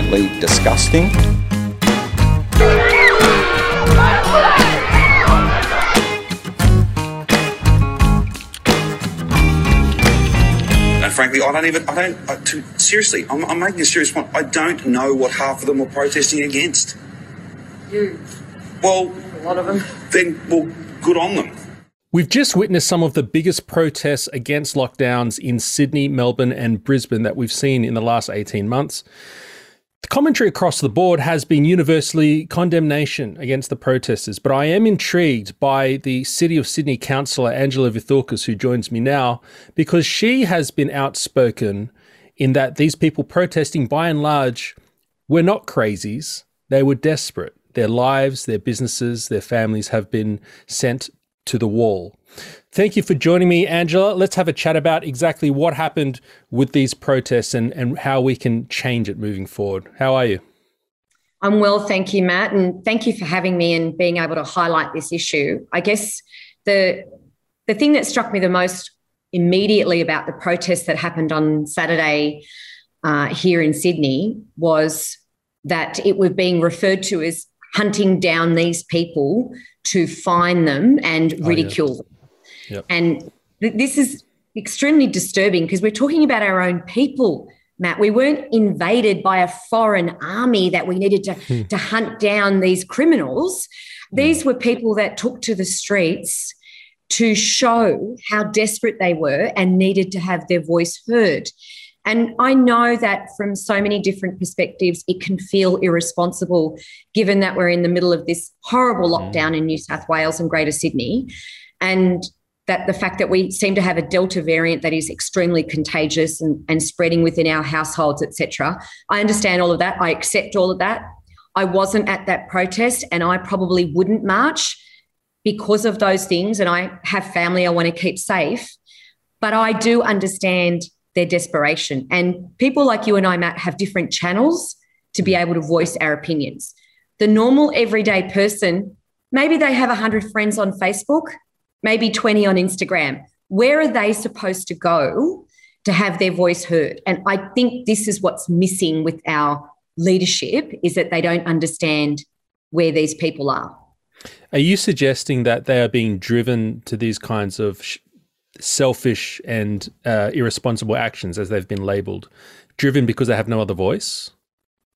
absolutely disgusting. And frankly, I don't even, I don't, I, to, seriously, I'm, I'm making a serious point. I don't know what half of them were protesting against. You. Well, A lot of them. then, well, good on them. We've just witnessed some of the biggest protests against lockdowns in Sydney, Melbourne, and Brisbane that we've seen in the last 18 months. The commentary across the board has been universally condemnation against the protesters, but I am intrigued by the City of Sydney councillor Angela Vithoulkas, who joins me now, because she has been outspoken in that these people protesting, by and large, were not crazies. They were desperate. Their lives, their businesses, their families have been sent to the wall. Thank you for joining me, Angela. Let's have a chat about exactly what happened with these protests and, and how we can change it moving forward. How are you? I'm well, thank you, Matt, and thank you for having me and being able to highlight this issue. I guess the the thing that struck me the most immediately about the protests that happened on Saturday uh, here in Sydney was that it was being referred to as hunting down these people to find them and ridicule them. Yep. And th- this is extremely disturbing because we're talking about our own people, Matt. We weren't invaded by a foreign army that we needed to, hmm. to hunt down these criminals. These were people that took to the streets to show how desperate they were and needed to have their voice heard. And I know that from so many different perspectives, it can feel irresponsible given that we're in the middle of this horrible hmm. lockdown in New South Wales and Greater Sydney. And that the fact that we seem to have a Delta variant that is extremely contagious and, and spreading within our households, etc. I understand all of that. I accept all of that. I wasn't at that protest and I probably wouldn't march because of those things. And I have family I want to keep safe. But I do understand their desperation. And people like you and I, Matt, have different channels to be able to voice our opinions. The normal everyday person, maybe they have 100 friends on Facebook, maybe 20 on Instagram. Where are they supposed to go to have their voice heard? And I think this is what's missing with our leadership is that they don't understand where these people are. Are you suggesting that they are being driven to these kinds of sh- selfish and uh, irresponsible actions, as they've been labeled, driven because they have no other voice?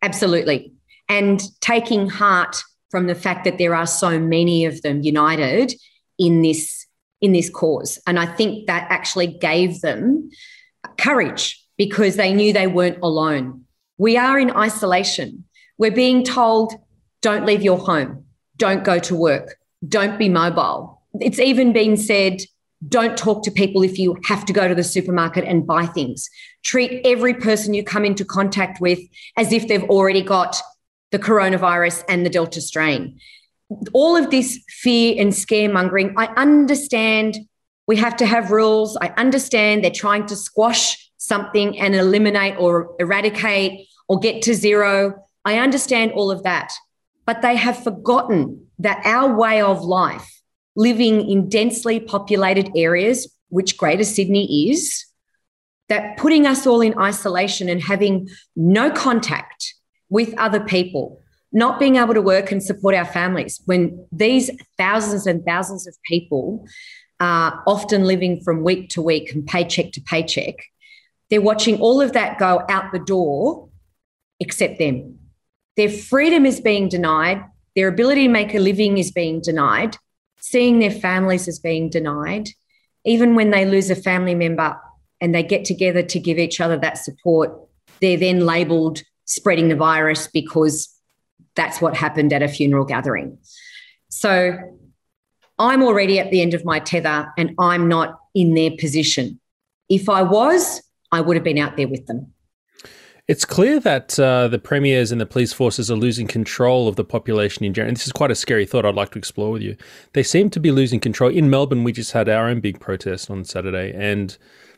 Absolutely. And taking heart from the fact that there are so many of them united in this in this cause. And I think that actually gave them courage because they knew they weren't alone. We are in isolation. We're being told don't leave your home, don't go to work, don't be mobile. It's even been said don't talk to people if you have to go to the supermarket and buy things. Treat every person you come into contact with as if they've already got the coronavirus and the Delta strain. All of this fear and scaremongering, I understand we have to have rules. I understand they're trying to squash something and eliminate or eradicate or get to zero. I understand all of that. But they have forgotten that our way of life living in densely populated areas, which Greater Sydney is, that putting us all in isolation and having no contact with other people, not being able to work and support our families, when these thousands and thousands of people are often living from week to week and paycheck to paycheck, they're watching all of that go out the door except them. Their freedom is being denied, their ability to make a living is being denied seeing their families is being denied, even when they lose a family member and they get together to give each other that support, they're then labeled spreading the virus because that's what happened at a funeral gathering. So I'm already at the end of my tether and I'm not in their position. If I was, I would have been out there with them. It's clear that uh, the premiers and the police forces are losing control of the population in general. And this is quite a scary thought I'd like to explore with you. They seem to be losing control. In Melbourne, we just had our own big protest on Saturday. And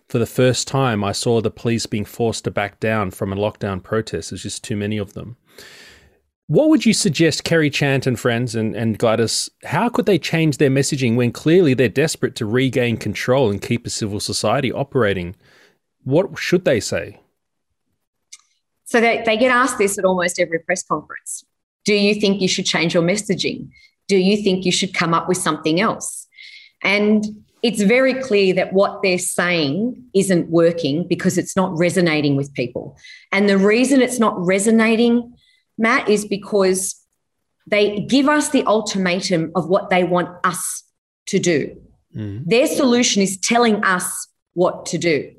for the first time, I saw the police being forced to back down from a lockdown protest. There's just too many of them. What would you suggest, Kerry Chant and friends and, and Gladys? How could they change their messaging when clearly they're desperate to regain control and keep a civil society operating? What should they say? So they, they get asked this at almost every press conference. Do you think you should change your messaging? Do you think you should come up with something else? And it's very clear that what they're saying isn't working because it's not resonating with people. And the reason it's not resonating, Matt, is because they give us the ultimatum of what they want us to do. Mm. Their solution is telling us what to do.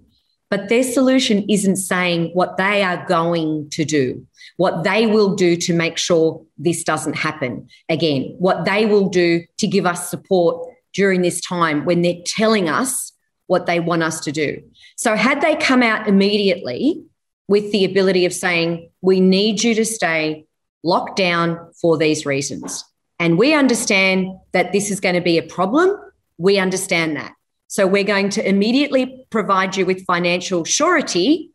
But their solution isn't saying what they are going to do, what they will do to make sure this doesn't happen again, what they will do to give us support during this time when they're telling us what they want us to do. So, had they come out immediately with the ability of saying, we need you to stay locked down for these reasons, and we understand that this is going to be a problem, we understand that. So we're going to immediately provide you with financial surety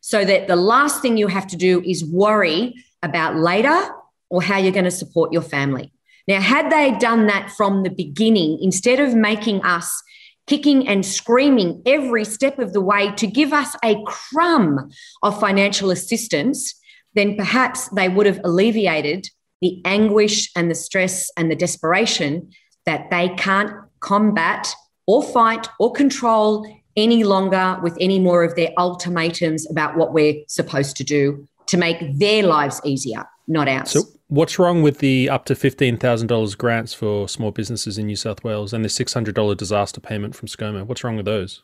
so that the last thing you have to do is worry about later or how you're going to support your family. Now, had they done that from the beginning, instead of making us kicking and screaming every step of the way to give us a crumb of financial assistance, then perhaps they would have alleviated the anguish and the stress and the desperation that they can't combat or fight or control any longer with any more of their ultimatums about what we're supposed to do to make their lives easier, not ours. So, what's wrong with the up to $15,000 grants for small businesses in New South Wales and the $600 disaster payment from ScoMo? What's wrong with those?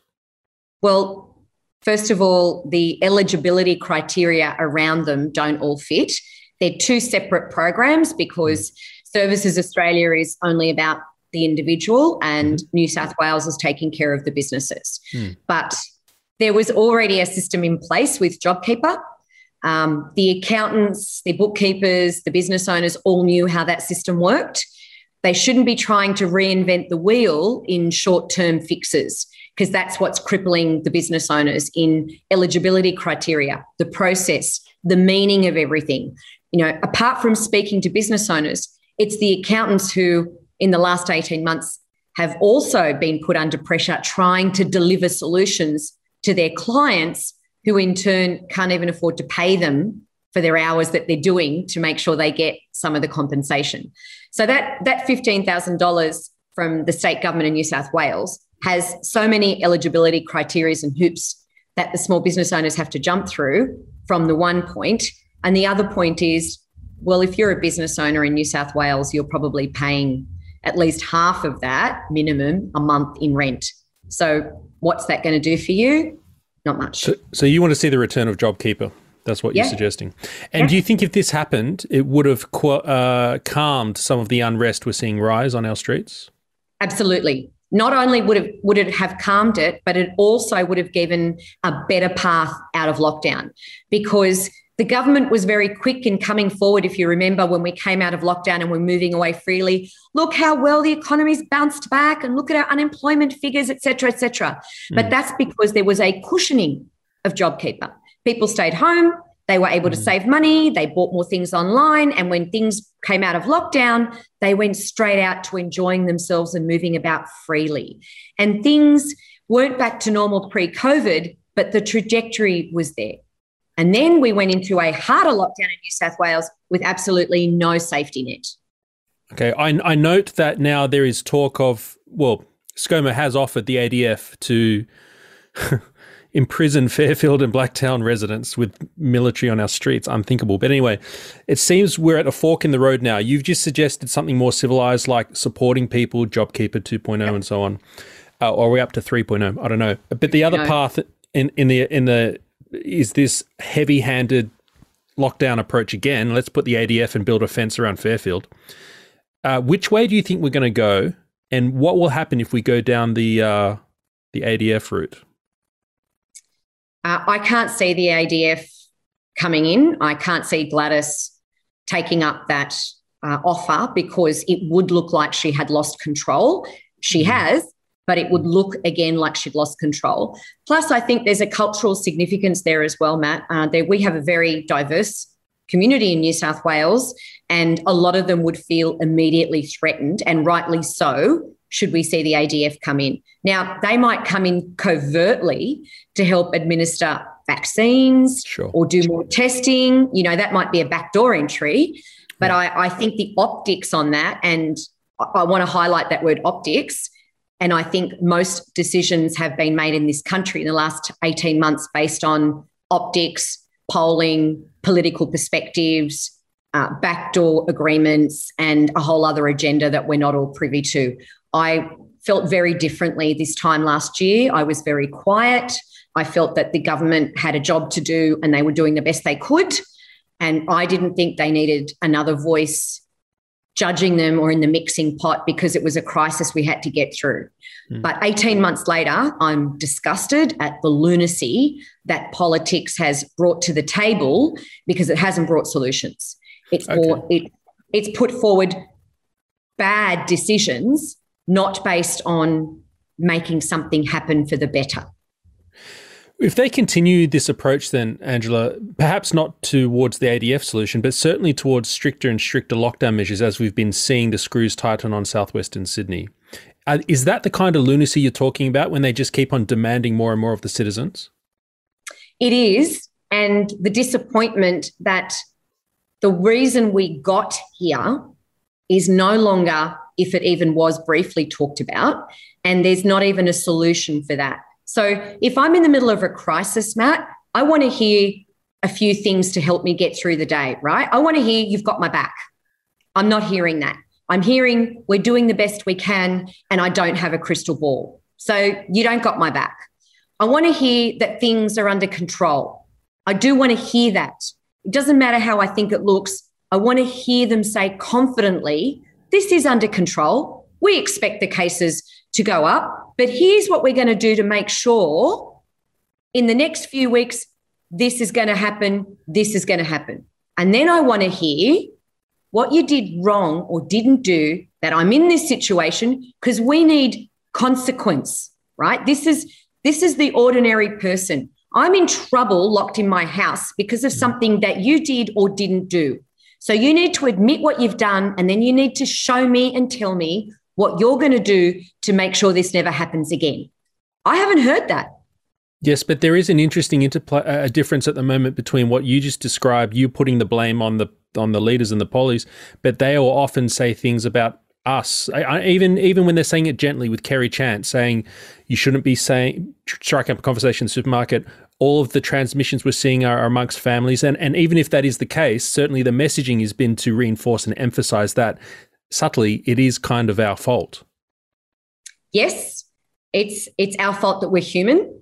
Well, first of all, the eligibility criteria around them don't all fit. They're two separate programs because Services Australia is only about the individual and mm-hmm. New South Wales is taking care of the businesses. Mm. But there was already a system in place with JobKeeper. Um, the accountants, the bookkeepers, the business owners all knew how that system worked. They shouldn't be trying to reinvent the wheel in short term fixes because that's what's crippling the business owners in eligibility criteria, the process, the meaning of everything. You know, apart from speaking to business owners, it's the accountants who in the last 18 months have also been put under pressure trying to deliver solutions to their clients who in turn can't even afford to pay them for their hours that they're doing to make sure they get some of the compensation. So that that $15,000 from the state government in New South Wales has so many eligibility criteria and hoops that the small business owners have to jump through from the one point and the other point is well if you're a business owner in New South Wales you're probably paying at least half of that minimum a month in rent. So, what's that going to do for you? Not much. So, so you want to see the return of JobKeeper? That's what yeah. you're suggesting. And yeah. do you think if this happened, it would have uh, calmed some of the unrest we're seeing rise on our streets? Absolutely. Not only would it would it have calmed it, but it also would have given a better path out of lockdown because the government was very quick in coming forward. If you remember when we came out of lockdown and we're moving away freely, look how well the economy's bounced back and look at our unemployment figures, et cetera, et cetera. Mm. But that's because there was a cushioning of JobKeeper. People stayed home, they were able mm. to save money, they bought more things online. And when things came out of lockdown, they went straight out to enjoying themselves and moving about freely. And things weren't back to normal pre COVID, but the trajectory was there. And then we went into a harder lockdown in New South Wales with absolutely no safety net. Okay, I, I note that now there is talk of, well, ScoMo has offered the ADF to imprison Fairfield and Blacktown residents with military on our streets. Unthinkable. But anyway, it seems we're at a fork in the road now. You've just suggested something more civilized like supporting people, JobKeeper 2.0 yep. and so on. Uh, or are we up to 3.0? I don't know. But the other path in, in the in the is this heavy handed lockdown approach again? Let's put the ADF and build a fence around Fairfield. Uh, which way do you think we're going to go? And what will happen if we go down the uh, the ADF route? Uh, I can't see the ADF coming in. I can't see Gladys taking up that uh, offer because it would look like she had lost control. She mm. has, but it would look again like she'd lost control. Plus, I think there's a cultural significance there as well, Matt. Uh, there, we have a very diverse community in New South Wales, and a lot of them would feel immediately threatened, and rightly so. Should we see the ADF come in? Now, they might come in covertly to help administer vaccines Sure. or do more testing. You know, that might be a backdoor entry. But I, I think the optics on that, and I want to highlight that word optics. And I think most decisions have been made in this country in the last 18 months based on optics, polling, political perspectives, uh, backdoor agreements, and a whole other agenda that we're not all privy to. I felt very differently this time last year. I was very quiet. I felt that the government had a job to do and they were doing the best they could. And I didn't think they needed another voice judging them or in the mixing pot because it was a crisis we had to get through. Mm. But 18 months later, I'm disgusted at the lunacy that politics has brought to the table because it hasn't brought solutions. It's okay. brought, it, it's put forward bad decisions, not based on making something happen for the better. If they continue this approach, then, Angela, perhaps not towards the ADF solution, but certainly towards stricter and stricter lockdown measures, as we've been seeing the screws tighten on southwestern Sydney. Uh, is that the kind of lunacy you're talking about when they just keep on demanding more and more of the citizens? It is. And the disappointment that the reason we got here is no longer, if it even was briefly talked about, and there's not even a solution for that. So if I'm in the middle of a crisis, Matt, I want to hear a few things to help me get through the day, right? I want to hear you've got my back. I'm not hearing that. I'm hearing we're doing the best we can and I don't have a crystal ball. So you don't got my back. I want to hear that things are under control. I do want to hear that. It doesn't matter how I think it looks. I want to hear them say confidently, this is under control. We expect the cases to go up. But here's what we're going to do to make sure in the next few weeks, this is going to happen, this is going to happen. And then I want to hear what you did wrong or didn't do that I'm in this situation because we need consequence, right? This is this is the ordinary person. I'm in trouble locked in my house because of something that you did or didn't do. So you need to admit what you've done and then you need to show me and tell me what you're going to do to make sure this never happens again. I haven't heard that. Yes, but there is an interesting interplay, a difference at the moment between what you just described, you putting the blame on the on the leaders and the pollies, but they will often say things about us, I, I, even even when they're saying it gently with Kerry Chant saying you shouldn't be saying striking up a conversation in the supermarket. All of the transmissions we're seeing are, are amongst families, and and even if that is the case, certainly the messaging has been to reinforce and emphasise that subtly, it is kind of our fault. Yes, it's it's our fault that we're human.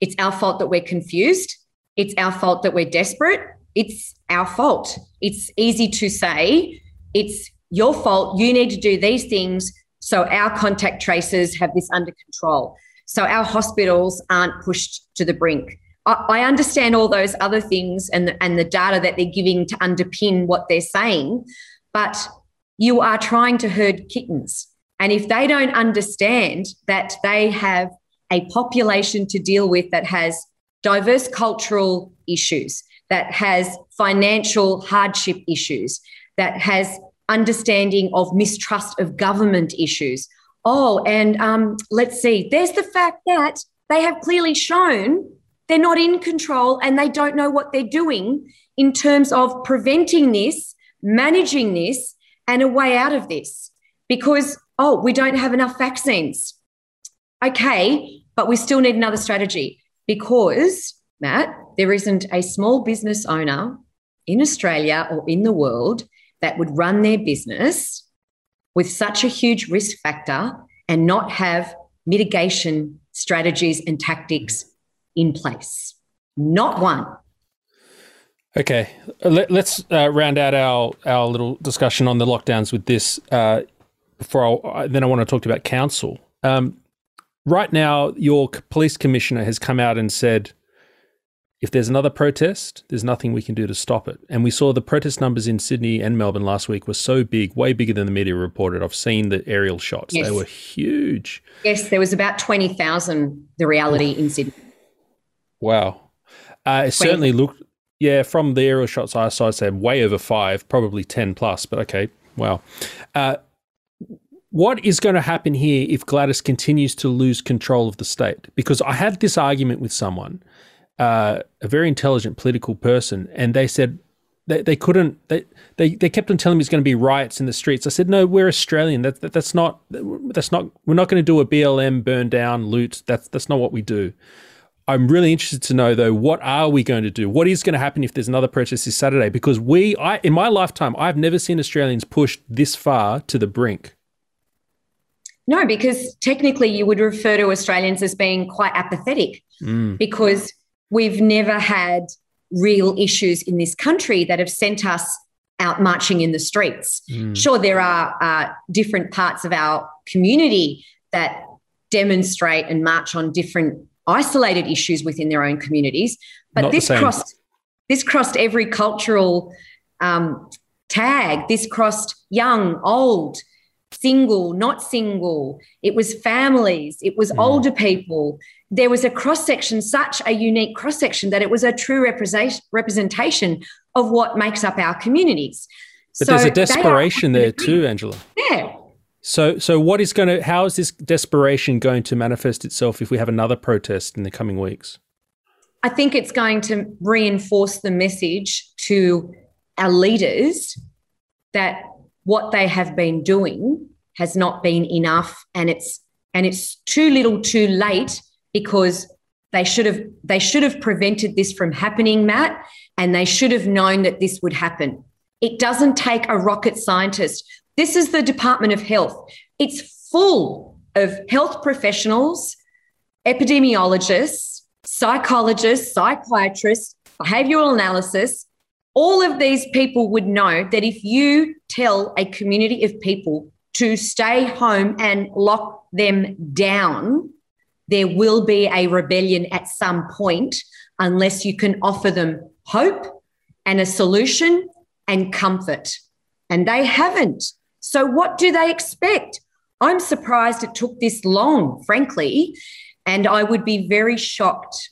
It's our fault that we're confused. It's our fault that we're desperate. It's our fault. It's easy to say it's your fault. You need to do these things so our contact tracers have this under control. So our hospitals aren't pushed to the brink. I, understand all those other things and the, and the data that they're giving to underpin what they're saying, but you are trying to herd kittens. And if they don't understand that they have a population to deal with that has diverse cultural issues, that has financial hardship issues, that has understanding of mistrust of government issues. Oh, and um, let's see, there's the fact that they have clearly shown they're not in control and they don't know what they're doing in terms of preventing this, managing this, and a way out of this because, oh, we don't have enough vaccines. Okay, but we still need another strategy because, Matt, there isn't a small business owner in Australia or in the world that would run their business with such a huge risk factor and not have mitigation strategies and tactics in place. Not one. Okay, Let, us uh, round out our our little discussion on the lockdowns with this. Uh, before I, then, I want to talk about council. Um, right now, your police commissioner has come out and said, if there's another protest, there's nothing we can do to stop it. And we saw the protest numbers in Sydney and Melbourne last week were so big, way bigger than the media reported. I've seen the aerial shots; yes. they were huge. Yes, there was about twenty thousand. The reality in Sydney. Wow. Uh, it certainly looked yeah, from the aerial shots I saw, I'd say way over five, probably 10 plus, but okay, wow. Uh, what is going to happen here if Gladys continues to lose control of the state? Because I had this argument with someone, uh, a very intelligent political person, and they said they, they couldn't they, they they kept on telling me it's going to be riots in the streets. I said, no, we're Australian. That, that that's not that's not we're not going to do a BLM burn down loot. That's that's not what we do. I'm really interested to know though, what are we going to do? What is going to happen if there's another protest this Saturday? Because we, I, in my lifetime, I've never seen Australians pushed this far to the brink. No, because technically you would refer to Australians as being quite apathetic mm. because we've never had real issues in this country that have sent us out marching in the streets. Mm. Sure, there are uh, different parts of our community that demonstrate and march on different isolated issues within their own communities, but Not this crossed this crossed every cultural um, tag. This crossed young, old, single, not single. It was families. It was mm. older people there was a cross section, such a unique cross section that it was a true representation of what makes up our communities. But so there's a desperation there too, Angela. Yeah. So, so what is going to? How is this desperation going to manifest itself if we have another protest in the coming weeks? I think it's going to reinforce the message to our leaders that what they have been doing has not been enough, and it's and it's too little, too late because they should have they should have prevented this from happening, Matt, and they should have known that this would happen. It doesn't take a rocket scientist. This is the Department of Health. It's full of health professionals, epidemiologists, psychologists, psychiatrists, behavioral analysis. All of these people would know that if you tell a community of people to stay home and lock them down, there will be a rebellion at some point unless you can offer them hope and a solution and comfort. And they haven't. So, what do they expect? I'm surprised it took this long, frankly. And I would be very shocked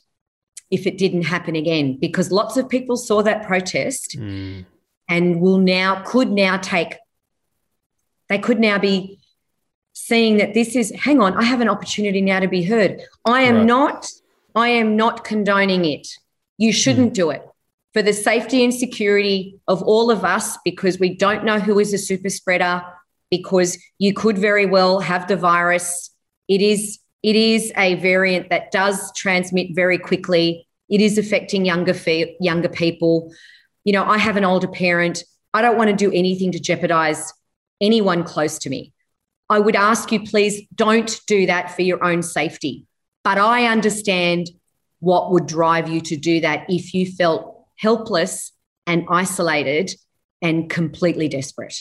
if it didn't happen again because lots of people saw that protest mm. and will now, could now take, they could now be seeing that this is hang on i have an opportunity now to be heard i am right. not i am not condoning it you shouldn't mm. do it for the safety and security of all of us because we don't know who is a super spreader because you could very well have the virus. It is it is a variant that does transmit very quickly. It is affecting younger fe- younger people. You know i have an older parent. I don't want to do anything to jeopardize anyone close to me. I would ask you, please don't do that for your own safety. But I understand what would drive you to do that if you felt helpless and isolated and completely desperate.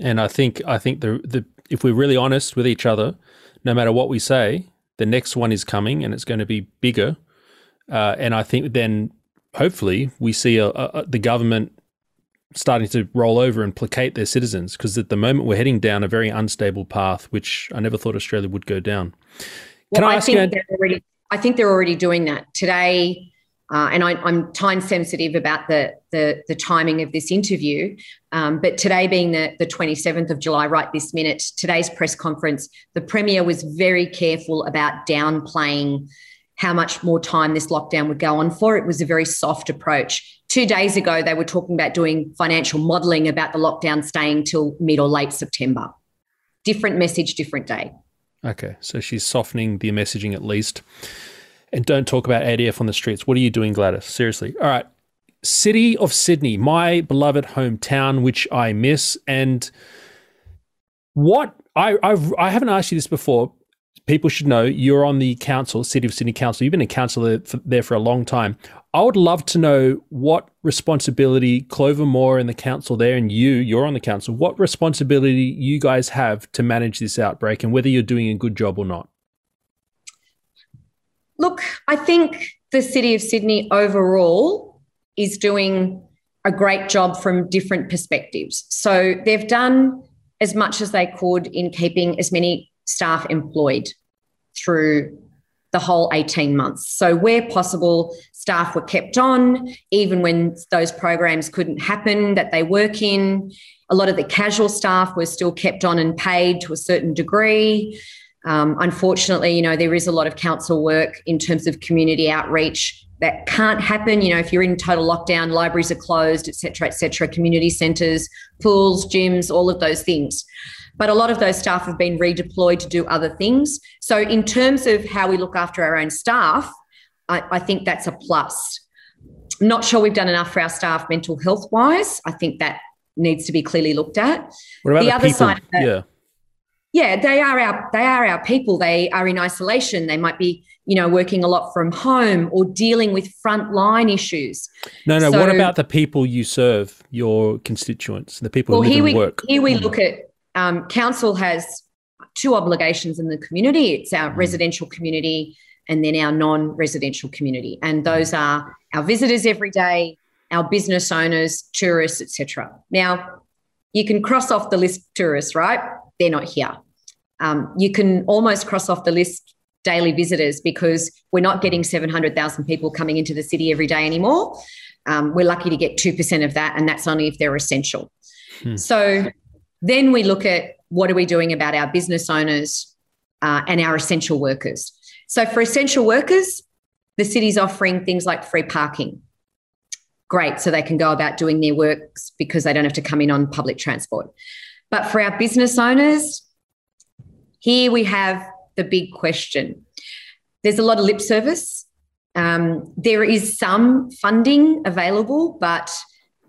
And I think I think the the if we're really honest with each other, no matter what we say, the next one is coming and it's going to be bigger. Uh, and I think then hopefully we see a, a, the government starting to roll over and placate their citizens because at the moment we're heading down a very unstable path, which I never thought Australia would go down. Can well, I, I think you, they're already. I think they're already doing that today. Uh, and I, am time sensitive about the, the, the timing of this interview. Um, but today, being the, the 27th of July, right this minute, today's press conference, the Premier was very careful about downplaying how much more time this lockdown would go on for. It was a very soft approach. Two days ago, they were talking about doing financial modelling about the lockdown staying till mid or late September. Different message, different day. Okay, so she's softening the messaging at least. And don't talk about ADF on the streets. What are you doing, Gladys? Seriously. All right. City of Sydney, my beloved hometown, which I miss. And what I I've, I haven't asked you this before, people should know you're on the council, City of Sydney Council. You've been a councillor there for a long time. I would love to know what responsibility Clover Moore and the council there, and you, you're on the council, what responsibility you guys have to manage this outbreak and whether you're doing a good job or not. Look, I think the City of Sydney overall is doing a great job from different perspectives. So they've done as much as they could in keeping as many staff employed through the whole 18 months. So, where possible, staff were kept on, even when those programs couldn't happen that they work in. A lot of the casual staff were still kept on and paid to a certain degree. Um, unfortunately, you know, there is a lot of council work in terms of community outreach that can't happen. You know, if you're in total lockdown, libraries are closed, et cetera, et cetera, community centres, pools, gyms, all of those things. But a lot of those staff have been redeployed to do other things. So, in terms of how we look after our own staff, I, I think that's a plus. I'm not sure we've done enough for our staff mental health wise. I think that needs to be clearly looked at. What about the, the other people? side? That, yeah yeah they are our they are our people. They are in isolation. They might be you know working a lot from home or dealing with frontline issues. No no so, what about the people you serve your constituents the people well, who live here we, work? here we look at um, council has two obligations in the community. It's our mm. residential community and then our non-residential community. And those are our visitors every day our business owners tourists etc now you can cross off the list tourists right they're not here. Um, you can almost cross off the list daily visitors because we're not getting 700,000 people coming into the city every day anymore. Um, we're lucky to get 2% of that, and that's only if they're essential. Hmm. So then we look at what are we doing about our business owners uh, and our essential workers. So for essential workers, the city's offering things like free parking. Great, so they can go about doing their works because they don't have to come in on public transport. But for our business owners, here we have the big question. There's a lot of lip service. Um, there is some funding available, but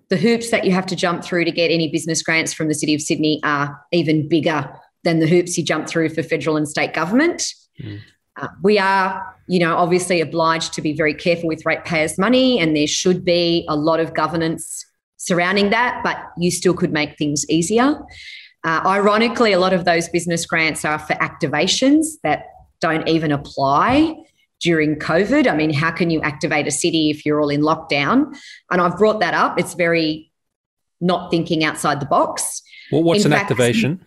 the hoops that you have to jump through to get any business grants from the City of Sydney are even bigger than the hoops you jump through for federal and state government. Mm. Uh, we are, you know, obviously obliged to be very careful with ratepayers' money, and there should be a lot of governance surrounding that, but you still could make things easier. Uh, ironically, a lot of those business grants are for activations that don't even apply during COVID. I mean, how can you activate a city if you're all in lockdown? And I've brought that up. It's very not thinking outside the box. Well, what's in an fact, activation?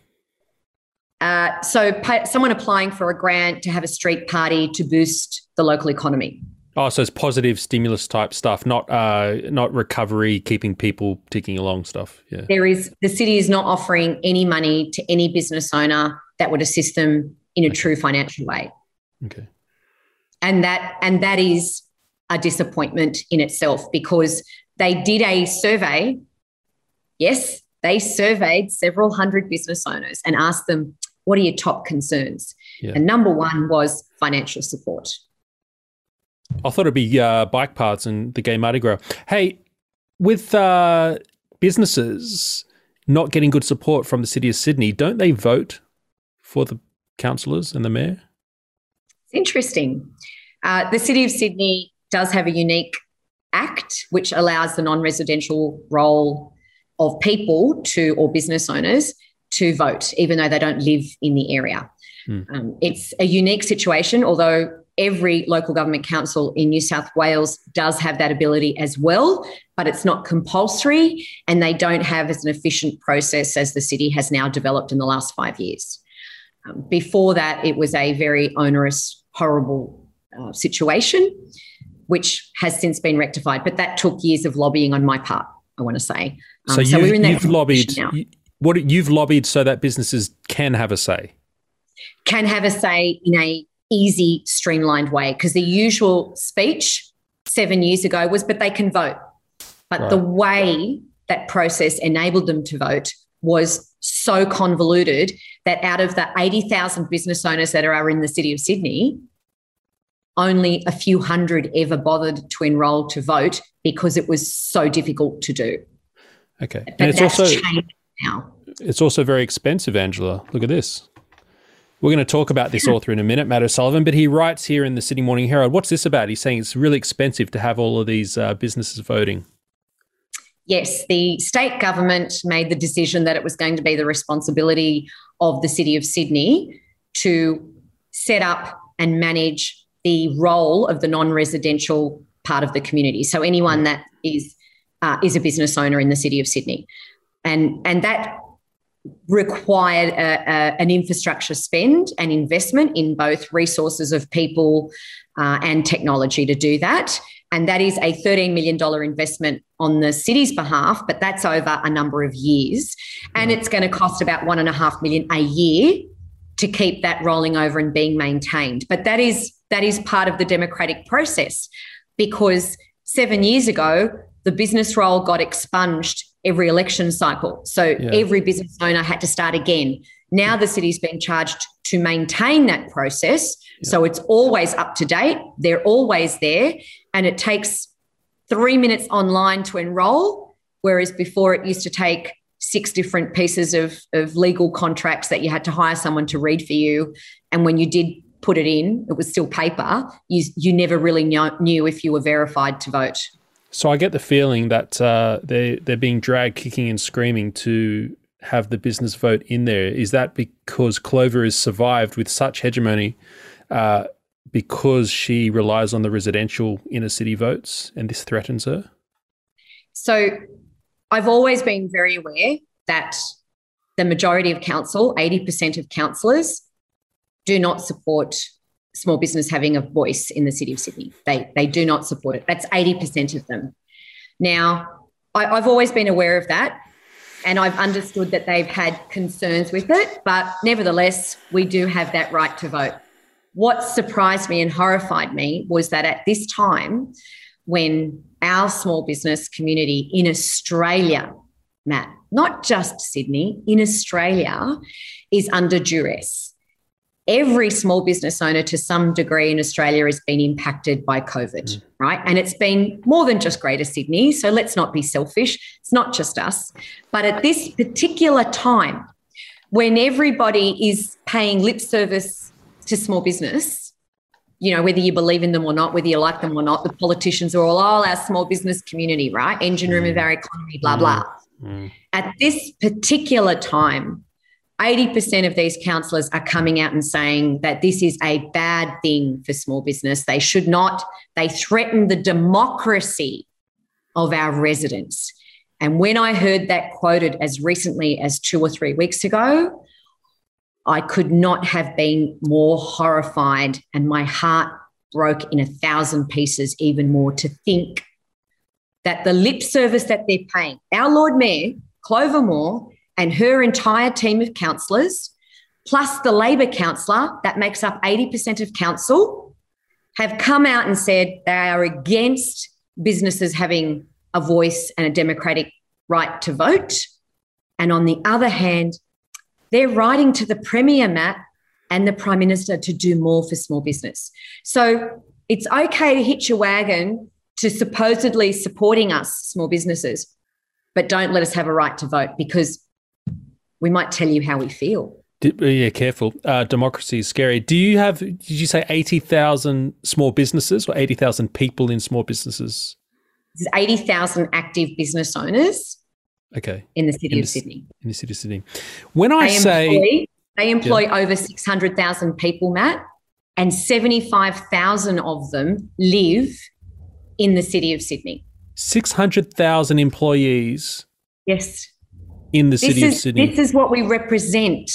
Uh, so, pay, someone applying for a grant to have a street party to boost the local economy. Oh, so it's positive stimulus type stuff, not uh, not recovery, keeping people ticking along stuff. Yeah. There is the city is not offering any money to any business owner that would assist them in a okay. true financial way. Okay. And that and that is a disappointment in itself because they did a survey. Yes, they surveyed several hundred business owners and asked them, "What are your top concerns?" Yeah. And number one was financial support. I thought it'd be uh, bike paths and the gay Mardi Gras. Hey, with uh, businesses not getting good support from the city of Sydney, don't they vote for the councillors and the mayor? It's interesting. Uh, the city of Sydney does have a unique act which allows the non-residential roll of people to or business owners to vote, even though they don't live in the area. Hmm. Um, it's a unique situation, although every local government council in New South Wales does have that ability as well, but it's not compulsory and they don't have as an efficient process as the city has now developed in the last five years. Um, before that, it was a very onerous, horrible uh, situation, which has since been rectified. But that took years of lobbying on my part, I want to say. Um, so, so you, you've lobbied. You, what you've lobbied so that businesses can have a say. Can have a say in a easy, streamlined way. Because the usual speech seven years ago was, but they can vote. But right. the way that process enabled them to vote was so convoluted that out of the 80,000 business owners that are in the city of Sydney, only a few hundred ever bothered to enrol to vote because it was so difficult to do. Okay. But and it's also now. It's also very expensive, Angela. Look at this. We're going to talk about this author in a minute, Matt O'Sullivan, but he writes here in the Sydney Morning Herald. What's this about? He's saying it's really expensive to have all of these uh, businesses voting. Yes, the state government made the decision that it was going to be the responsibility of the City of Sydney to set up and manage the roll of the non-residential part of the community. So anyone that is uh, is a business owner in the City of Sydney, and and that required a, a, an infrastructure spend and investment in both resources of people uh, and technology to do that. And that is a $13 million investment on the city's behalf, but that's over a number of years. And it's going to cost about one and a half million a year to keep that rolling over and being maintained. But that is that is part of the democratic process because seven years ago, the business roll got expunged every election cycle. So yeah. every business owner had to start again. Now the city's been charged to maintain that process. Yeah. So it's always up to date. They're always there. And it takes three minutes online to enroll, whereas before it used to take six different pieces of, of legal contracts that you had to hire someone to read for you. And when you did put it in, it was still paper. You, you never really knew if you were verified to vote. So I get the feeling that uh, they they're being dragged kicking and screaming to have the business vote in there. Is that because Clover has survived with such hegemony uh, because she relies on the residential inner city votes and this threatens her? So I've always been very aware that the majority of council, 80% of councillors, do not support small business having a voice in the city of Sydney. They, they do not support it. That's 80% of them. Now, I, I've always been aware of that and I've understood that they've had concerns with it, but nevertheless, we do have that right to vote. What surprised me and horrified me was that at this time, when our small business community in Australia, Matt, not just Sydney, in Australia, is under duress every small business owner to some degree in Australia has been impacted by COVID, mm. right? And it's been more than just Greater Sydney. So let's not be selfish. It's not just us. But at this particular time, when everybody is paying lip service to small business, you know, whether you believe in them or not, whether you like them or not, the politicians are all, oh, our small business community, right? Engine room of mm. our economy, blah, blah. Mm. At this particular time, 80% of these councillors are coming out and saying that this is a bad thing for small business. They should not, they threaten the democracy of our residents. And when I heard that quoted as recently as two or three weeks ago, I could not have been more horrified, and my heart broke in a thousand pieces, even more to think that the lip service that they're paying, our Lord Mayor, Clover Moore, and her entire team of councillors, plus the Labor councillor that makes up 80% of council, have come out and said they are against businesses having a voice and a democratic right to vote. And on the other hand, they're writing to the Premier, Matt, and the Prime Minister to do more for small business. So it's okay to hitch a wagon to supposedly supporting us, small businesses, but don't let us have a right to vote because we might tell you how we feel. yeah, careful. Uh, democracy is scary. Do you have, did you say 80,000 small businesses or 80,000 people in small businesses? There's 80,000 active business owners. Okay. In the city in of the, Sydney. In the city of Sydney. When I they say. Employ, they employ yeah. over 600,000 people, Matt, and 75,000 of them live in the city of Sydney. 600,000 employees. Yes in the city is, of Sydney. This is what we represent.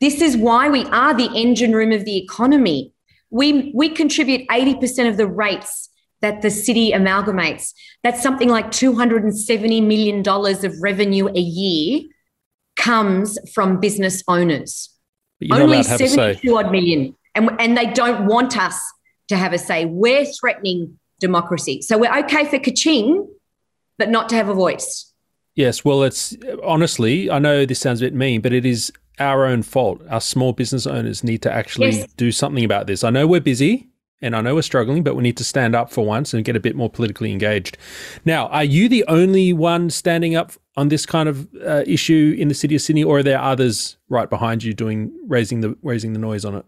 This is why we are the engine room of the economy. We, we contribute 80% of the rates that the city amalgamates. That's something like $270 million of revenue a year comes from business owners. Only 72 odd million. And, and they don't want us to have a say. We're threatening democracy. So we're okay for kaching, but not to have a voice. Yes, well, it's honestly, I know this sounds a bit mean, but it is our own fault. Our small business owners need to actually yes. do something about this. I know we're busy and I know we're struggling, but we need to stand up for once and get a bit more politically engaged. Now, are you the only one standing up on this kind of uh, issue in the city of Sydney, or are there others right behind you doing raising the raising the noise on it?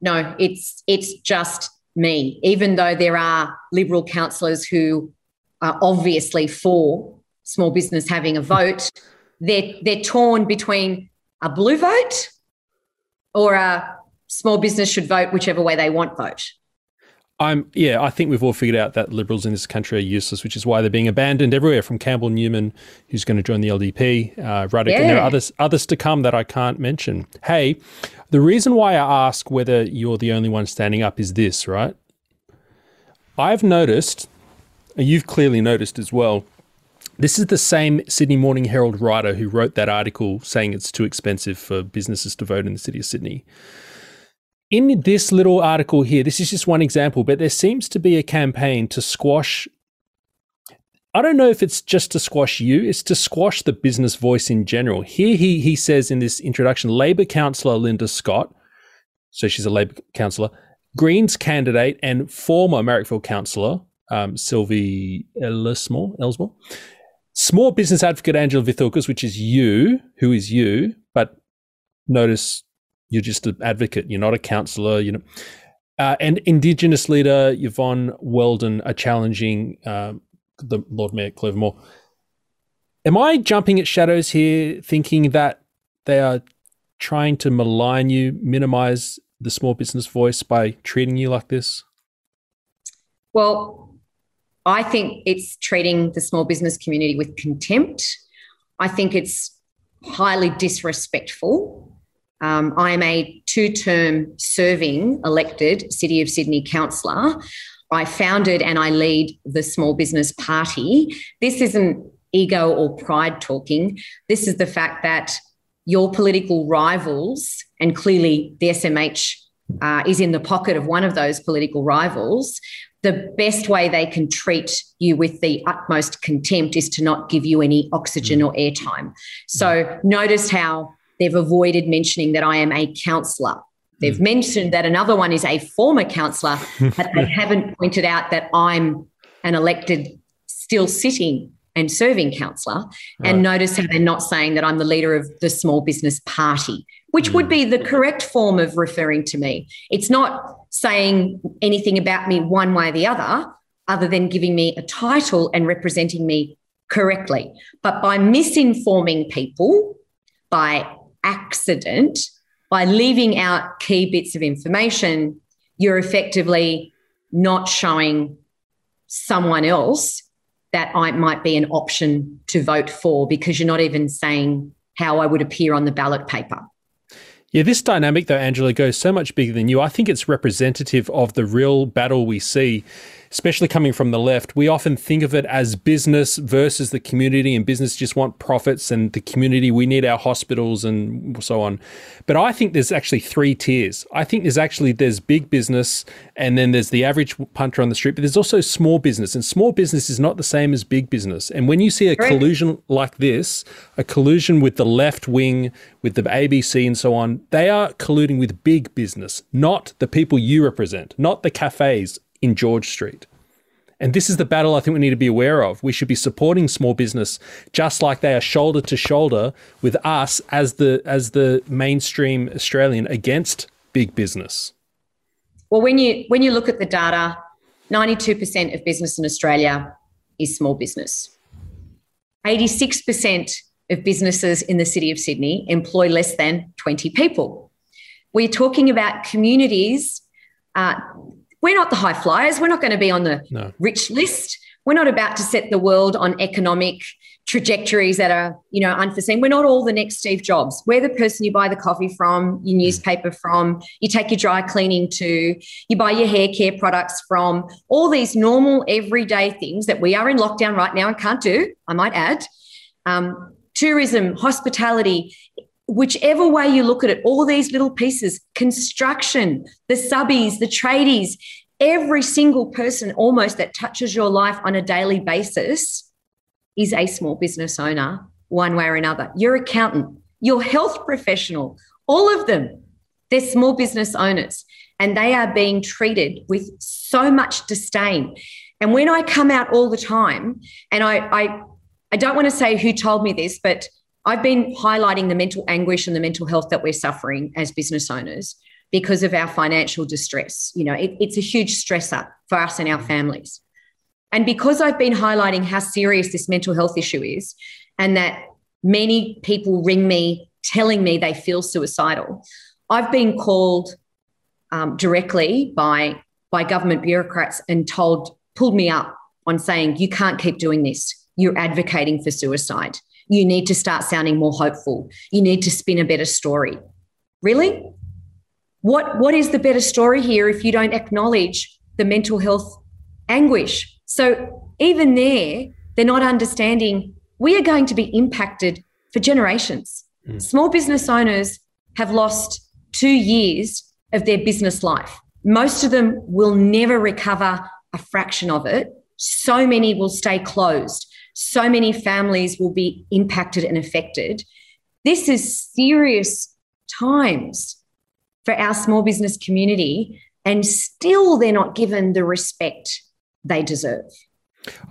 No, it's it's just me. Even though there are Liberal councillors who are obviously for small business having a vote, they're, they're torn between a blue vote or a small business should vote whichever way they want vote. I'm yeah, I think we've all figured out that liberals in this country are useless, which is why they're being abandoned everywhere. From Campbell Newman, who's going to join the LDP, uh, Ruddick, yeah. and there are others others to come that I can't mention. Hey, the reason why I ask whether you're the only one standing up is this, right? I've noticed, and you've clearly noticed as well, This is the same Sydney Morning Herald writer who wrote that article saying it's too expensive for businesses to vote in the city of Sydney. In this little article here, this is just one example, but there seems to be a campaign to squash. I don't know if it's just to squash you, it's to squash the business voice in general. Here he, he says in this introduction Labor councillor Linda Scott, so she's a Labor councillor, Greens candidate and former Marrickville councillor um, Sylvie Ellsmore, Ellsmore, small business advocate Angela Vithoulkas, which is you, who is you, but notice you're just an advocate. You're not a councillor. You know, uh, and Indigenous leader Yvonne Weldon are challenging um, the Lord Mayor Clover Moore. Am I jumping at shadows here, thinking that they are trying to malign you, minimize the small business voice by treating you like this? Well, I think it's treating the small business community with contempt. I think it's highly disrespectful. Um, I am a two term serving elected City of Sydney councillor. I founded and I lead the Small Business Party. This isn't ego or pride talking. This is the fact that your political rivals, and clearly the SMH uh, is in the pocket of one of those political rivals, the best way they can treat you with the utmost contempt is to not give you any oxygen mm. or airtime. So notice how they've avoided mentioning that I am a counsellor. They've mm. mentioned that another one is a former counsellor, but they haven't pointed out that I'm an elected, still sitting and serving counsellor. Right. And notice how they're not saying that I'm the leader of the small business party, which mm. would be the correct form of referring to me. It's not saying anything about me one way or the other, other than giving me a title and representing me correctly. But by misinforming people by accident, by leaving out key bits of information, you're effectively not showing someone else that I might be an option to vote for because you're not even saying how I would appear on the ballot paper. Yeah, this dynamic, though, Angela, goes so much bigger than you. I think it's representative of the real battle we see especially coming from the left, we often think of it as business versus the community, and business just want profits, and the community, we need our hospitals and so on. But I think there's actually three tiers. I think there's actually there's big business, and then there's the average punter on the street, but there's also small business, and small business is not the same as big business. And when you see a right. collusion like this, a collusion with the left wing, with the ABC and so on, they are colluding with big business, not the people you represent, not the cafes in George Street. And this is the battle I think we need to be aware of. We should be supporting small business just like they are shoulder to shoulder with us as the as the mainstream Australian against big business. Well, when you when you look at the data, 92% of business in Australia is small business. 86% of businesses in the city of Sydney employ less than 20 people. We're talking about communities uh, we're not the high flyers. We're not going to be on the no. rich list. We're not about to set the world on economic trajectories that are, you know, unforeseen. We're not all the next Steve Jobs. We're the person you buy the coffee from, your hmm. newspaper from, you take your dry cleaning to, you buy your hair care products from, all these normal everyday things that we are in lockdown right now and can't do, I might add. Um, tourism, hospitality, whichever way you look at it, all these little pieces construction, the subbies, the tradies, every single person almost that touches your life on a daily basis is a small business owner, one way or another. Your accountant, your health professional, all of them, they're small business owners and they are being treated with so much disdain. And when I come out all the time, and I, I, I don't want to say who told me this, but I've been highlighting the mental anguish and the mental health that we're suffering as business owners because of our financial distress. You know, it, it's a huge stressor for us and our families. And because I've been highlighting how serious this mental health issue is, and that many people ring me telling me they feel suicidal, I've been called um, directly by, by government bureaucrats and told, pulled me up on saying, you can't keep doing this. You're advocating for suicide you need to start sounding more hopeful. You need to spin a better story. Really? What, what is the better story here if you don't acknowledge the mental health anguish? So, even there, they're not understanding we are going to be impacted for generations. Mm. Small business owners have lost two years of their business life. Most of them will never recover a fraction of it. So many will stay closed. So many families will be impacted and affected. This is serious times for our small business community, and still they're not given the respect they deserve.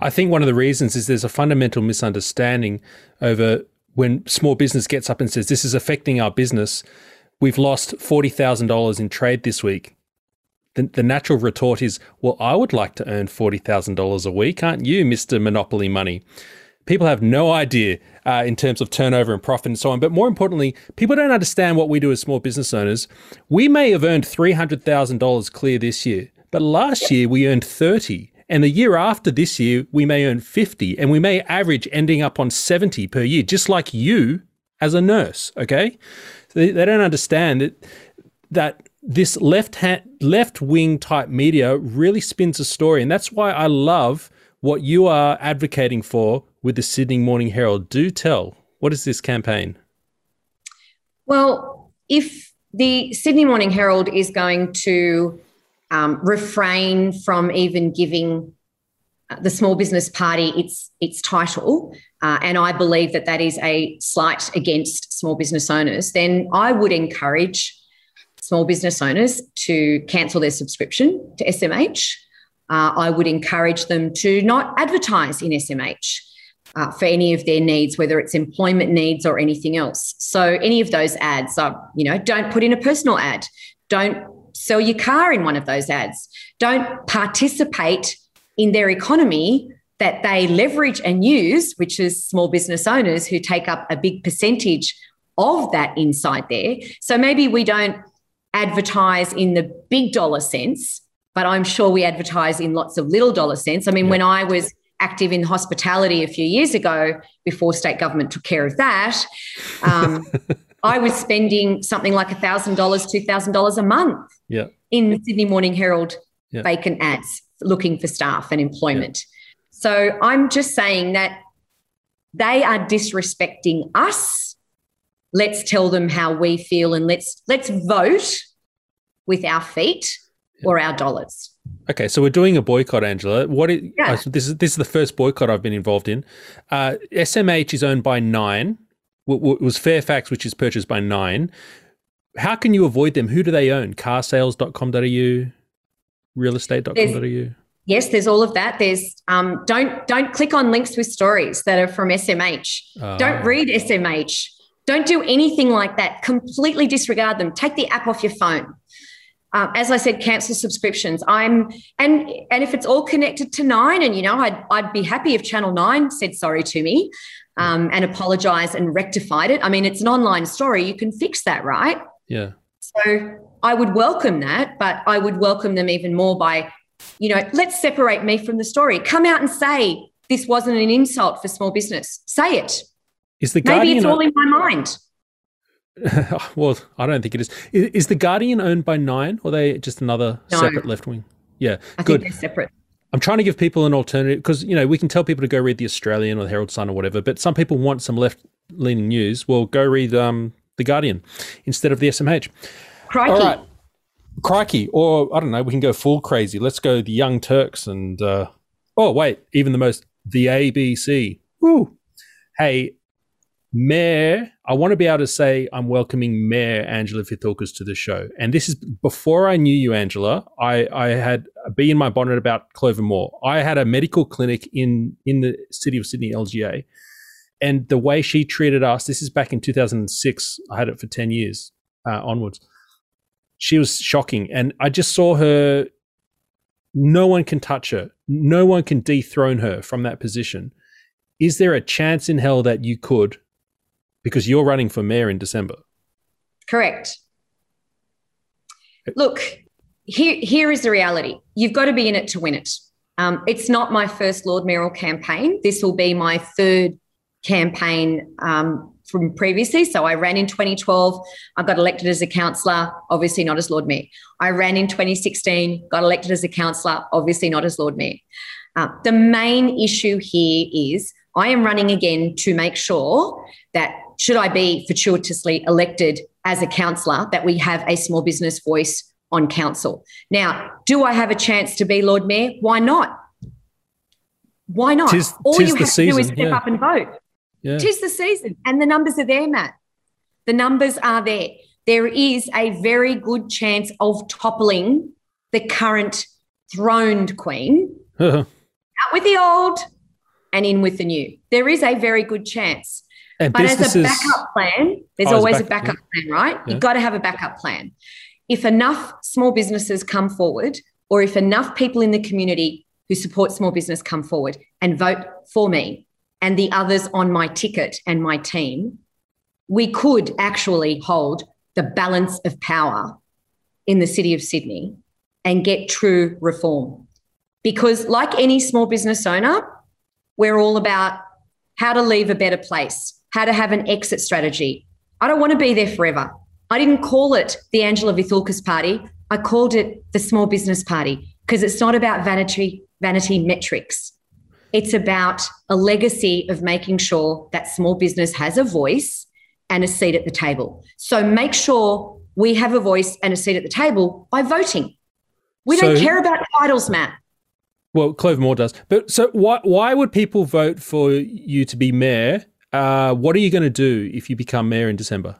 I think one of the reasons is there's a fundamental misunderstanding over when small business gets up and says this is affecting our business. We've lost $40,000 in trade this week. The, the, natural retort is, well, I would like to earn $40,000 a week, aren't you, Mr. Monopoly Money? People have no idea uh, in terms of turnover and profit and so on. But more importantly, people don't understand what we do as small business owners. We may have earned $300,000 clear this year, but last year we earned 30. And the year after this year, we may earn 50 and we may average ending up on 70 per year, just like you as a nurse. Okay. They, they don't understand that, that this left hand, left wing type media really spins a story. And that's why I love what you are advocating for with the Sydney Morning Herald. Do tell, what is this campaign? Well, if the Sydney Morning Herald is going to um, refrain from even giving uh, the small business party its its title, uh, and I believe that that is a slight against small business owners, then I would encourage small business owners to cancel their subscription to SMH. Uh, I would encourage them to not advertise in SMH. Uh, for any of their needs, whether it's employment needs or anything else. So any of those ads, are, you know, don't put in a personal ad. Don't sell your car in one of those ads. Don't participate in their economy that they leverage and use, which is small business owners who take up a big percentage of that inside there. So maybe we don't advertise in the big dollar sense, but I'm sure we advertise in lots of little dollar sense. I mean, yeah. when I was active in hospitality a few years ago, before state government took care of that, um, I was spending something like $1,000, $2,000 a month yeah. in the Sydney Morning Herald yeah. vacant ads looking for staff and employment. So I'm just saying that they are disrespecting us. Let's tell them how we feel and let's let's vote with our feet or our dollars. Okay, so we're doing a boycott, Angela. What is, yeah. uh, this is this is the first boycott I've been involved in. Uh, SMH is owned by Nine, it was Fairfax, which is purchased by Nine. How can you avoid them? Who do they own? Carsales.com.au, realestate.com.au? Yes, there's all of that. There's um, don't don't click on links with stories that are from SMH. Uh, don't ah. read SMH. Don't do anything like that. Completely disregard them. Take the app off your phone. Um, as I said, cancel subscriptions. I'm and and if it's all connected to Nine, and you know, I'd I'd be happy if Channel Nine said sorry to me um, and apologized and rectified it. I mean, it's an online story. You can fix that, right? Yeah. So I would welcome that, but I would welcome them even more by, you know, let's separate me from the story. Come out and say this wasn't an insult for small business. Say it. Is the Guardian maybe it's all in my mind? well, I don't think it is. Is the Guardian owned by Nine, or are they just another no. separate left wing? Yeah, I good. think they're separate. I'm trying to give people an alternative because you know we can tell people to go read the Australian or the Herald Sun or whatever, but some people want some left-leaning news. Well, go read um, the Guardian instead of the SMH. Crikey. All right, crikey, or I don't know. We can go full crazy. Let's go the Young Turks and uh, oh wait, even the most the ABC. Woo. Hey, Mayor, I want to be able to say I'm welcoming Mayor Angela Vithoulkas to the show. And this is before I knew you, Angela. I, I had a bee in my bonnet about Clover Moore. I had a medical clinic in, in the city of Sydney, LGA. And the way she treated us, this is back in 2006. I had it for 10 years uh, onwards. She was shocking. And I just saw her. No one can touch her. No one can dethrone her from that position. Is there a chance in hell that you could because you're running for mayor in December. Correct. Look, here, here is the reality. You've got to be in it to win it. Um, it's not my first Lord Mayoral campaign. This will be my third campaign um, from previously. So I ran in 2012. I got elected as a councillor, obviously not as Lord Mayor. I ran in 2016, got elected as a councillor, obviously not as Lord Mayor. Uh, the main issue here is I am running again to make sure that should I be fortuitously elected as a councillor, that we have a small business voice on council. Now, do I have a chance to be Lord Mayor? Why not? Why not? Tis, All tis you have season, to do is step yeah. up and vote. Yeah. Tis the season, and the numbers are there, Matt. The numbers are there. There is a very good chance of toppling the current throned queen out with the old and in with the new. There is a very good chance. And But as a backup plan, there's Oh, a always a back- backup plan, right? Yeah. You've got to have a backup plan. If enough small businesses come forward, or if enough people in the community who support small business come forward and vote for me and the others on my ticket and my team, we could actually hold the balance of power in the city of Sydney and get true reform. Because, like any small business owner, we're all about how to leave a better place, how to have an exit strategy. I don't want to be there forever. I didn't call it the Angela Vithoulkas party. I called it the small business party because it's not about vanity, vanity metrics. It's about a legacy of making sure that small business has a voice and a seat at the table. So make sure we have a voice and a seat at the table by voting. We don't care about titles, Matt. well, Clover Moore does. But so why why would people vote for you to be mayor? Uh, what are you going to do if you become mayor in December?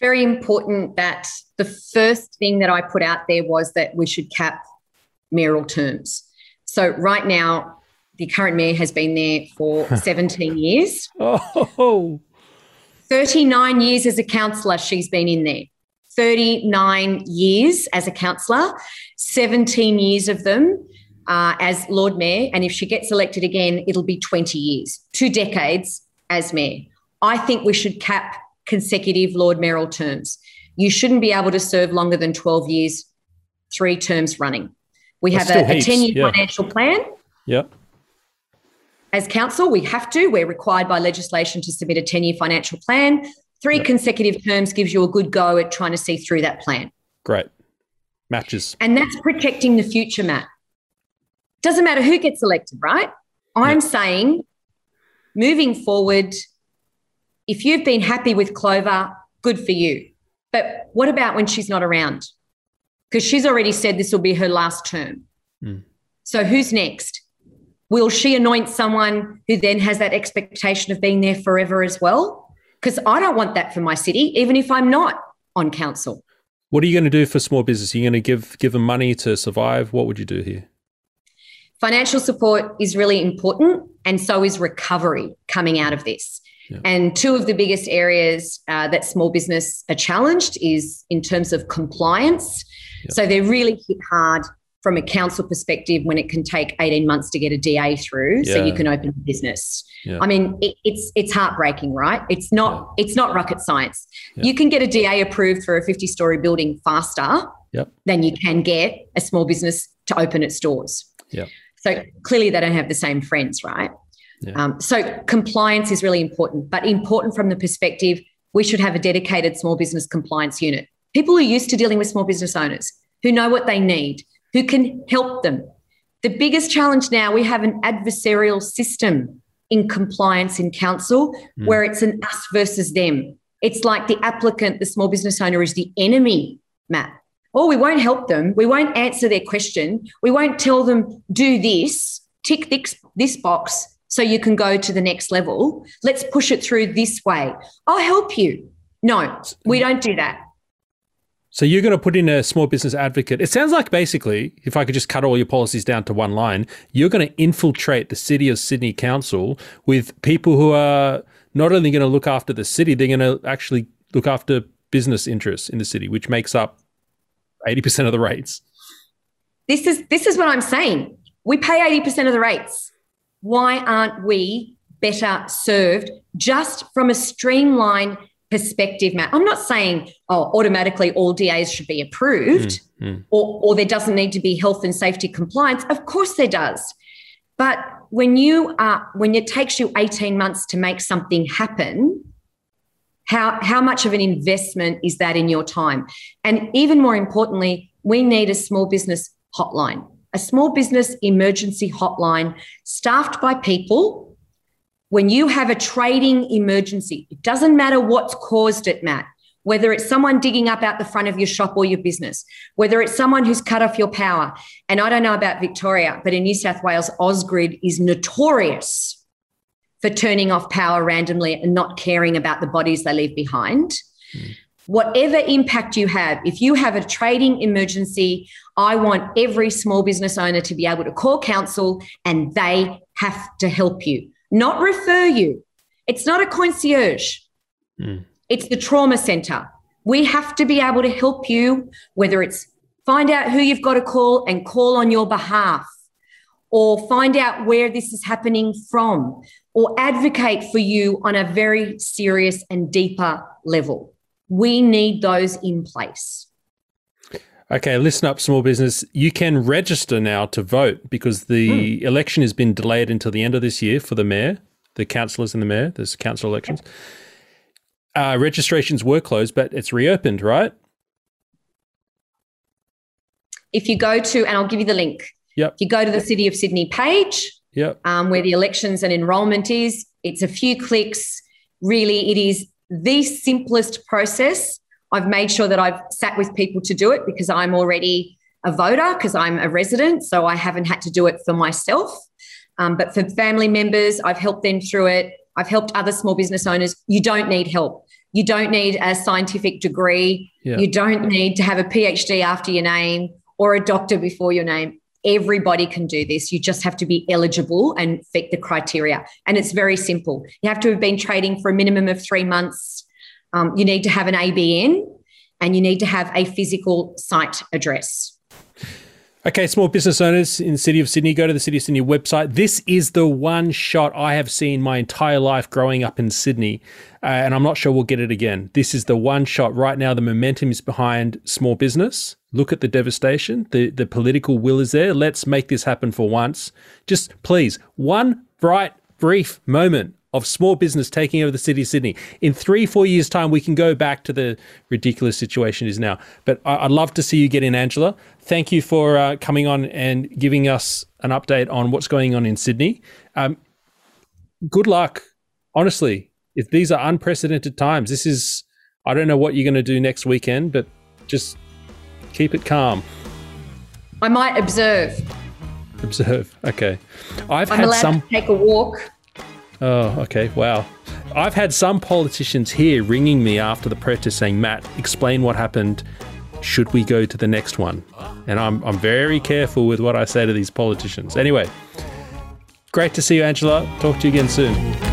very important that the first thing that I put out there was that we should cap mayoral terms. So right now, the current mayor has been there for 17 years. Oh, 39 years as a councillor, she's been in there. 39 years as a councillor, 17 years of them uh, as Lord Mayor. And if she gets elected again, it'll be 20 years, two decades as Mayor. I think we should cap consecutive Lord Mayoral terms. You shouldn't be able to serve longer than 12 years, three terms running. We That's have a, a 10 year yeah. financial plan. yeah. As council, we have to. We're required by legislation to submit a 10 year financial plan. Three consecutive terms gives you a good go at trying to see through that plan. Great. Matches. And that's protecting the future, Matt. Doesn't matter who gets elected, right? I'm saying moving forward, if you've been happy with Clover, good for you. But what about when she's not around? Because she's already said this will be her last term. Mm. So who's next? Will she anoint someone who then has that expectation of being there forever as well? Because I don't want that for my city, even if I'm not on council. What are you going to do for small business? Are you going to give give them money to survive? What would you do here? Financial support is really important, and so is recovery coming out of this. Yeah. And two of the biggest areas uh, that small business are challenged is in terms of compliance. Yeah. So they're really hit hard from a council perspective when it can take 18 months to get a DA through so you can open a business. Yeah. I mean, it, it's it's heartbreaking, right? It's not it's not rocket science. Yeah. You can get a DA approved for a 50 story building faster Yep. than you can get a small business to open its doors. Yep. So clearly they don't have the same friends, right? Yeah. Um, so compliance is really important, but important from the perspective we should have a dedicated small business compliance unit. People who are used to dealing with small business owners, who know what they need, who can help them. The biggest challenge now, we have an adversarial system in compliance in council Mm. where it's an us versus them. It's like the applicant, the small business owner is the enemy, Matt. Or we won't help them. We won't answer their question. We won't tell them, do this, tick this, this box so you can go to the next level. Let's push it through this way. I'll help you. No, we don't do that. So you're going to put in a small business advocate. It sounds like basically, if I could just cut all your policies down to one line, you're going to infiltrate the city of Sydney Council with people who are not only going to look after the city, they're going to actually look after business interests in the city, which makes up 80% of the rates. This is this is what I'm saying. We pay 80% of the rates. Why aren't we better served just from a streamlined perspective, Matt? I'm not saying oh, automatically all DAs should be approved Mm, mm. or, or there doesn't need to be health and safety compliance. Of course there does. But when you are when it takes you 18 months to make something happen, how, how much of an investment is that in your time? And even more importantly, we need a small business hotline, a small business emergency hotline staffed by people. When you have a trading emergency, it doesn't matter what's caused it, Matt whether it's someone digging up out the front of your shop or your business, whether it's someone who's cut off your power. And I don't know about Victoria, but in New South Wales, Ausgrid is notorious for turning off power randomly and not caring about the bodies they leave behind. Mm. Whatever impact you have, if you have a trading emergency, I want every small business owner to be able to call council and they have to help you, not refer you. It's not a concierge. Mm. It's the trauma center. We have to be able to help you, whether it's find out who you've got to call and call on your behalf, or find out where this is happening from, or advocate for you on a very serious and deeper level. We need those in place. Okay, listen up, small business. You can register now to vote because the mm. election has been delayed until the end of this year for the mayor, the councillors and the mayor. There's council elections. Uh, registrations were closed, but it's reopened, right? If you go to, and I'll give you the link. Yep. If you go to the City of Sydney page, yep. Um, where the elections and enrolment is, it's a few clicks. Really, it is the simplest process. I've made sure that I've sat with people to do it because I'm already a voter, because I'm a resident. So I haven't had to do it for myself. Um, but for family members, I've helped them through it. I've helped other small business owners. You don't need help. You don't need a scientific degree. Yeah. You don't need to have a PhD after your name or a doctor before your name. Everybody can do this. You just have to be eligible and fit the criteria. And it's very simple. You have to have been trading for a minimum of three months. Um, you need to have an ABN and you need to have a physical site address. Okay, small business owners in the City of Sydney, go to the City of Sydney website. This is the one shot I have seen my entire life growing up in Sydney, uh, and I'm not sure we'll get it again. This is the one shot. Right now, the momentum is behind small business. Look at the devastation. The, the political will is there. Let's make this happen for once. Just please, one bright, brief moment of small business taking over the city of Sydney. In three, four years' time, we can go back to the ridiculous situation it is now. But I- would love to see you get in, Angela. Thank you for uh, coming on and giving us an update on what's going on in Sydney. Um, good luck. Honestly, if these are unprecedented times, this is, I don't know what you're going to do next weekend, but just keep it calm. I might observe. Observe. Okay. I've I'm had some. take a walk Oh, okay. Wow. I've had some politicians here ringing me after the protest saying, Matt, explain what happened. Should we go to the next one? And I'm, I'm very careful with what I say to these politicians. Anyway, great to see you, Angela. Talk to you again soon.